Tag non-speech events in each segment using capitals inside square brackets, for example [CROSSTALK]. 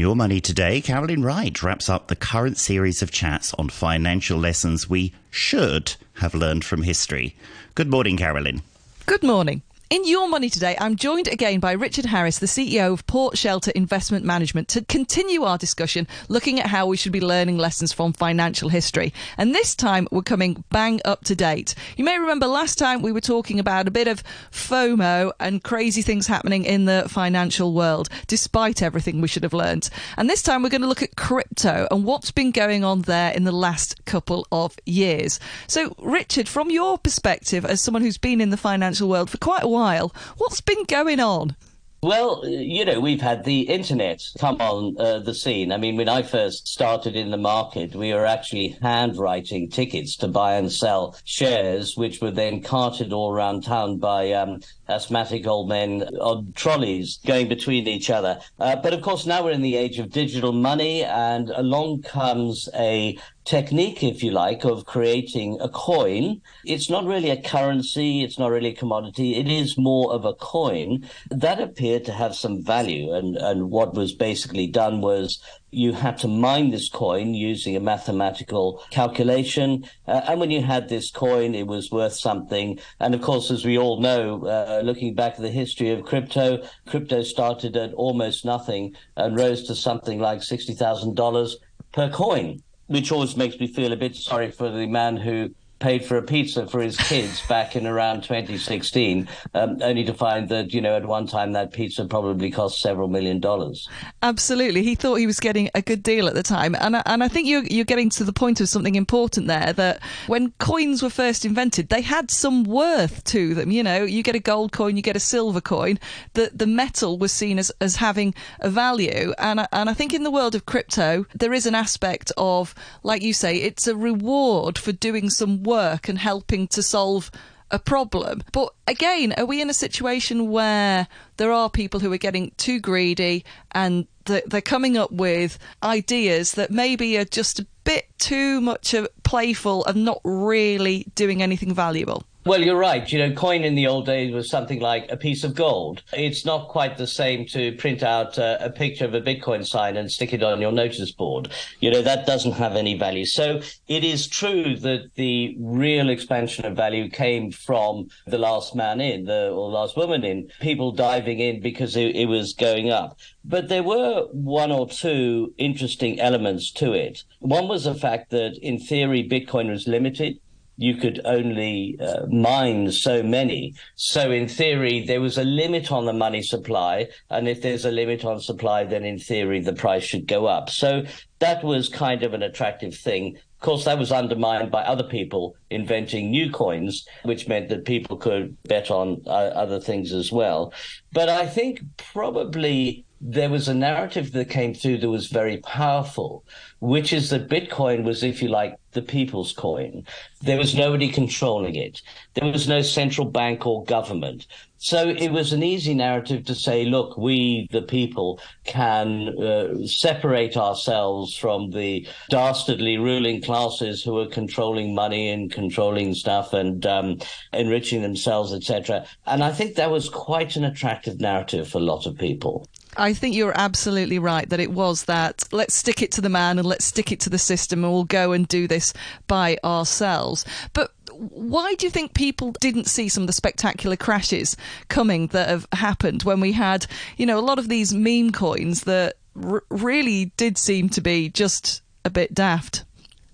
Your Money Today, Carolyn Wright wraps up the current series of chats on financial lessons we should have learned from history. Good morning, Carolyn. Good morning. In Your Money today, I'm joined again by Richard Harris, the CEO of Port Shelter Investment Management, to continue our discussion looking at how we should be learning lessons from financial history. And this time, we're coming bang up to date. You may remember last time we were talking about a bit of FOMO and crazy things happening in the financial world, despite everything we should have learned. And this time, we're going to look at crypto and what's been going on there in the last couple of years. So, Richard, from your perspective, as someone who's been in the financial world for quite a while, while. What's been going on? Well, you know, we've had the internet come on uh, the scene. I mean, when I first started in the market, we were actually handwriting tickets to buy and sell shares, which were then carted all around town by um, asthmatic old men on trolleys going between each other. Uh, but of course, now we're in the age of digital money, and along comes a technique, if you like, of creating a coin. It's not really a currency, it's not really a commodity, it is more of a coin that to have some value. And, and what was basically done was you had to mine this coin using a mathematical calculation. Uh, and when you had this coin, it was worth something. And of course, as we all know, uh, looking back at the history of crypto, crypto started at almost nothing and rose to something like $60,000 per coin which always makes me feel a bit sorry for the man who paid for a pizza for his kids back in around 2016, um, only to find that, you know, at one time that pizza probably cost several million dollars. Absolutely. He thought he was getting a good deal at the time. And, I, and I think you're, you're getting to the point of something important there that when coins were first invented, they had some worth to them. You know, you get a gold coin, you get a silver coin. The, the metal was seen as, as having a value. And, and I think in the world of crypto, there is an aspect of, like you say, it's a reward for doing some work and helping to solve a problem. But again, are we in a situation where there are people who are getting too greedy and they're coming up with ideas that maybe are just a bit too much uh, playful and not really doing anything valuable? Well, you're right. You know, coin in the old days was something like a piece of gold. It's not quite the same to print out uh, a picture of a Bitcoin sign and stick it on your notice board. You know, that doesn't have any value. So it is true that the real expansion of value came from the last man in, the or last woman in, people diving in because it, it was going up. But there were one or two interesting elements to it. One was the fact that in theory, Bitcoin was limited you could only uh, mine so many. So in theory, there was a limit on the money supply. And if there's a limit on supply, then in theory, the price should go up. So that was kind of an attractive thing. Of course, that was undermined by other people inventing new coins, which meant that people could bet on uh, other things as well. But I think probably there was a narrative that came through that was very powerful, which is that Bitcoin was, if you like, the people's coin. There was nobody controlling it. There was no central bank or government. So it was an easy narrative to say, look, we, the people, can uh, separate ourselves from the dastardly ruling classes who are controlling money and controlling stuff and um, enriching themselves, etc. And I think that was quite an attractive narrative for a lot of people. I think you're absolutely right that it was that let's stick it to the man and let's stick it to the system and we'll go and do this by ourselves. But why do you think people didn't see some of the spectacular crashes coming that have happened when we had, you know, a lot of these meme coins that r- really did seem to be just a bit daft?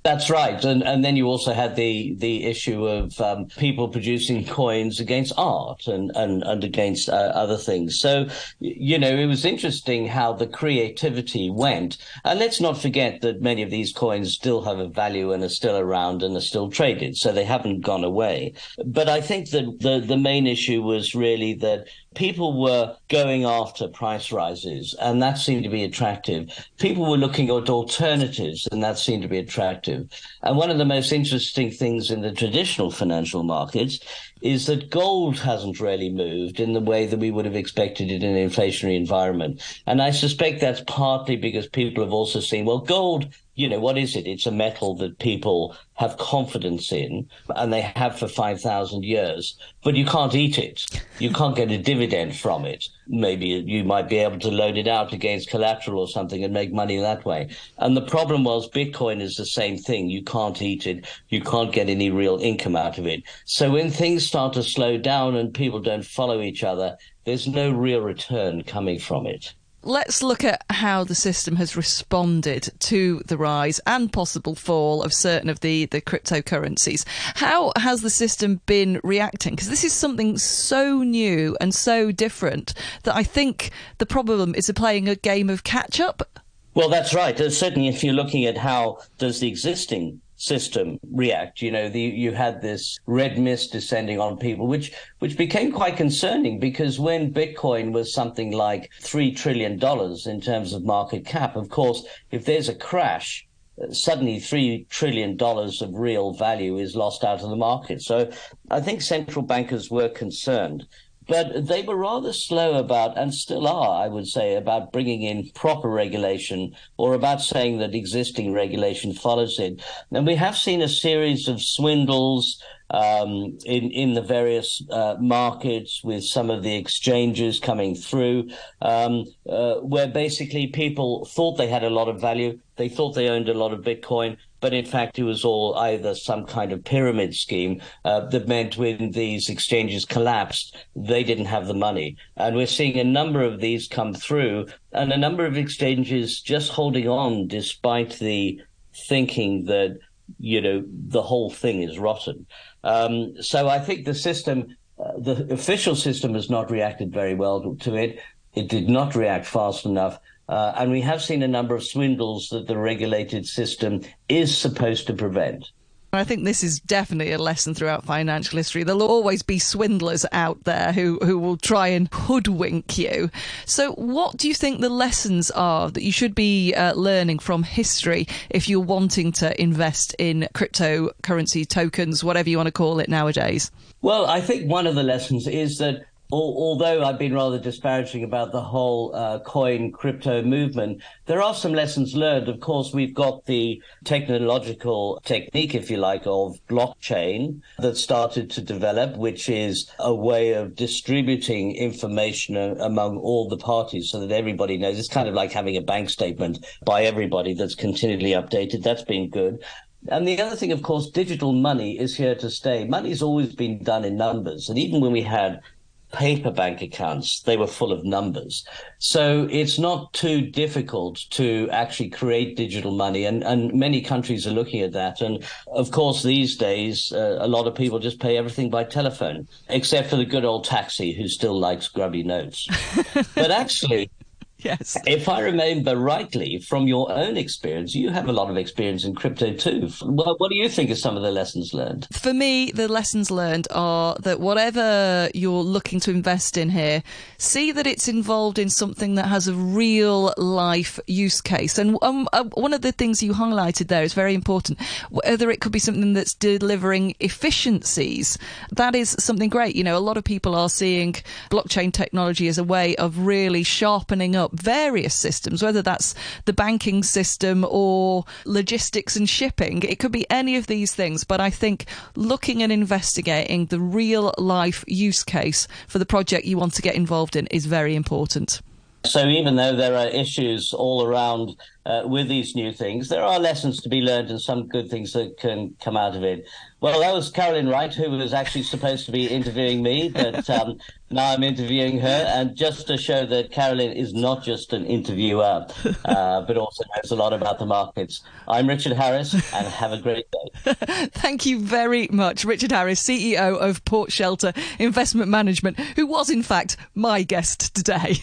That's right, and and then you also had the the issue of um, people producing [LAUGHS] coins against art and and and against uh, other things. So you know it was interesting how the creativity went. And let's not forget that many of these coins still have a value and are still around and are still traded, so they haven't gone away. But I think that the the main issue was really that people were going after price rises, and that seemed to be attractive. People were looking at alternatives, and that seemed to be attractive. And one of the most interesting things in the traditional financial markets is that gold hasn't really moved in the way that we would have expected it in an inflationary environment. And I suspect that's partly because people have also seen, well, gold you know, what is it? It's a metal that people have confidence in and they have for 5,000 years, but you can't eat it. You can't get a dividend from it. Maybe you might be able to load it out against collateral or something and make money that way. And the problem was Bitcoin is the same thing. You can't eat it. You can't get any real income out of it. So when things start to slow down and people don't follow each other, there's no real return coming from it let's look at how the system has responded to the rise and possible fall of certain of the, the cryptocurrencies. How has the system been reacting? Because this is something so new and so different that I think the problem is playing a game of catch up. Well, that's right. Certainly, if you're looking at how does the existing system react. You know, the, you had this red mist descending on people, which which became quite concerning because when Bitcoin was something like three trillion dollars in terms of market cap, of course, if there's a crash, uh, suddenly three trillion dollars of real value is lost out of the market. So I think central bankers were concerned. But they were rather slow about, and still are, I would say, about bringing in proper regulation or about saying that existing regulation follows it. And we have seen a series of swindles um, in in the various uh, markets with some of the exchanges coming through, um, uh, where basically people thought they had a lot of value, they thought they owned a lot of Bitcoin, but in fact it was all either some kind of pyramid scheme uh, that meant when these exchanges collapsed, they didn't have the money. And we're seeing a number of these come through, and a number of exchanges just holding on despite the thinking that you know the whole thing is rotten. Um, so I think the system, uh, the official system, has not reacted very well to it. It did not react fast enough. Uh, and we have seen a number of swindles that the regulated system is supposed to prevent. I think this is definitely a lesson throughout financial history. There'll always be swindlers out there who, who will try and hoodwink you. So, what do you think the lessons are that you should be uh, learning from history if you're wanting to invest in cryptocurrency tokens, whatever you want to call it nowadays? Well, I think one of the lessons is that although I've been rather disparaging about the whole uh, coin crypto movement, there are some lessons learned. Of course, we've got the technological technique, if you like, of blockchain that started to develop, which is a way of distributing information among all the parties so that everybody knows. It's kind of like having a bank statement by everybody that's continually updated. That's been good. And the other thing, of course, digital money is here to stay. Money's always been done in numbers. And even when we had paper bank accounts, they were full of numbers. So it's not too difficult to actually create digital money. And, and many countries are looking at that. And of course, these days, uh, a lot of people just pay everything by telephone, except for the good old taxi who still likes grubby notes. [LAUGHS] but actually, Yes. If I remember rightly from your own experience, you have a lot of experience in crypto too. What, what do you think are some of the lessons learned? For me, the lessons learned are that whatever you're looking to invest in here, see that it's involved in something that has a real life use case. And um, uh, one of the things you highlighted there is very important. Whether it could be something that's delivering efficiencies, that is something great. You know, a lot of people are seeing blockchain technology as a way of really sharpening up various systems, whether that's the banking system or logistics and shipping. It could be any of these things, but I think looking and investigating the real life use case for the project you want to get involved in is very important. So even though there are issues all around uh, with these new things, there are lessons to be learned and some good things that can come out of it. Well, that was Carolyn Wright, who was actually supposed to be interviewing me, but [LAUGHS] um, now I'm interviewing her. And just to show that Carolyn is not just an interviewer, uh, [LAUGHS] but also knows a lot about the markets. I'm Richard Harris, and have a great day. [LAUGHS] Thank you very much, Richard Harris, CEO of Port Shelter Investment Management, who was, in fact, my guest today.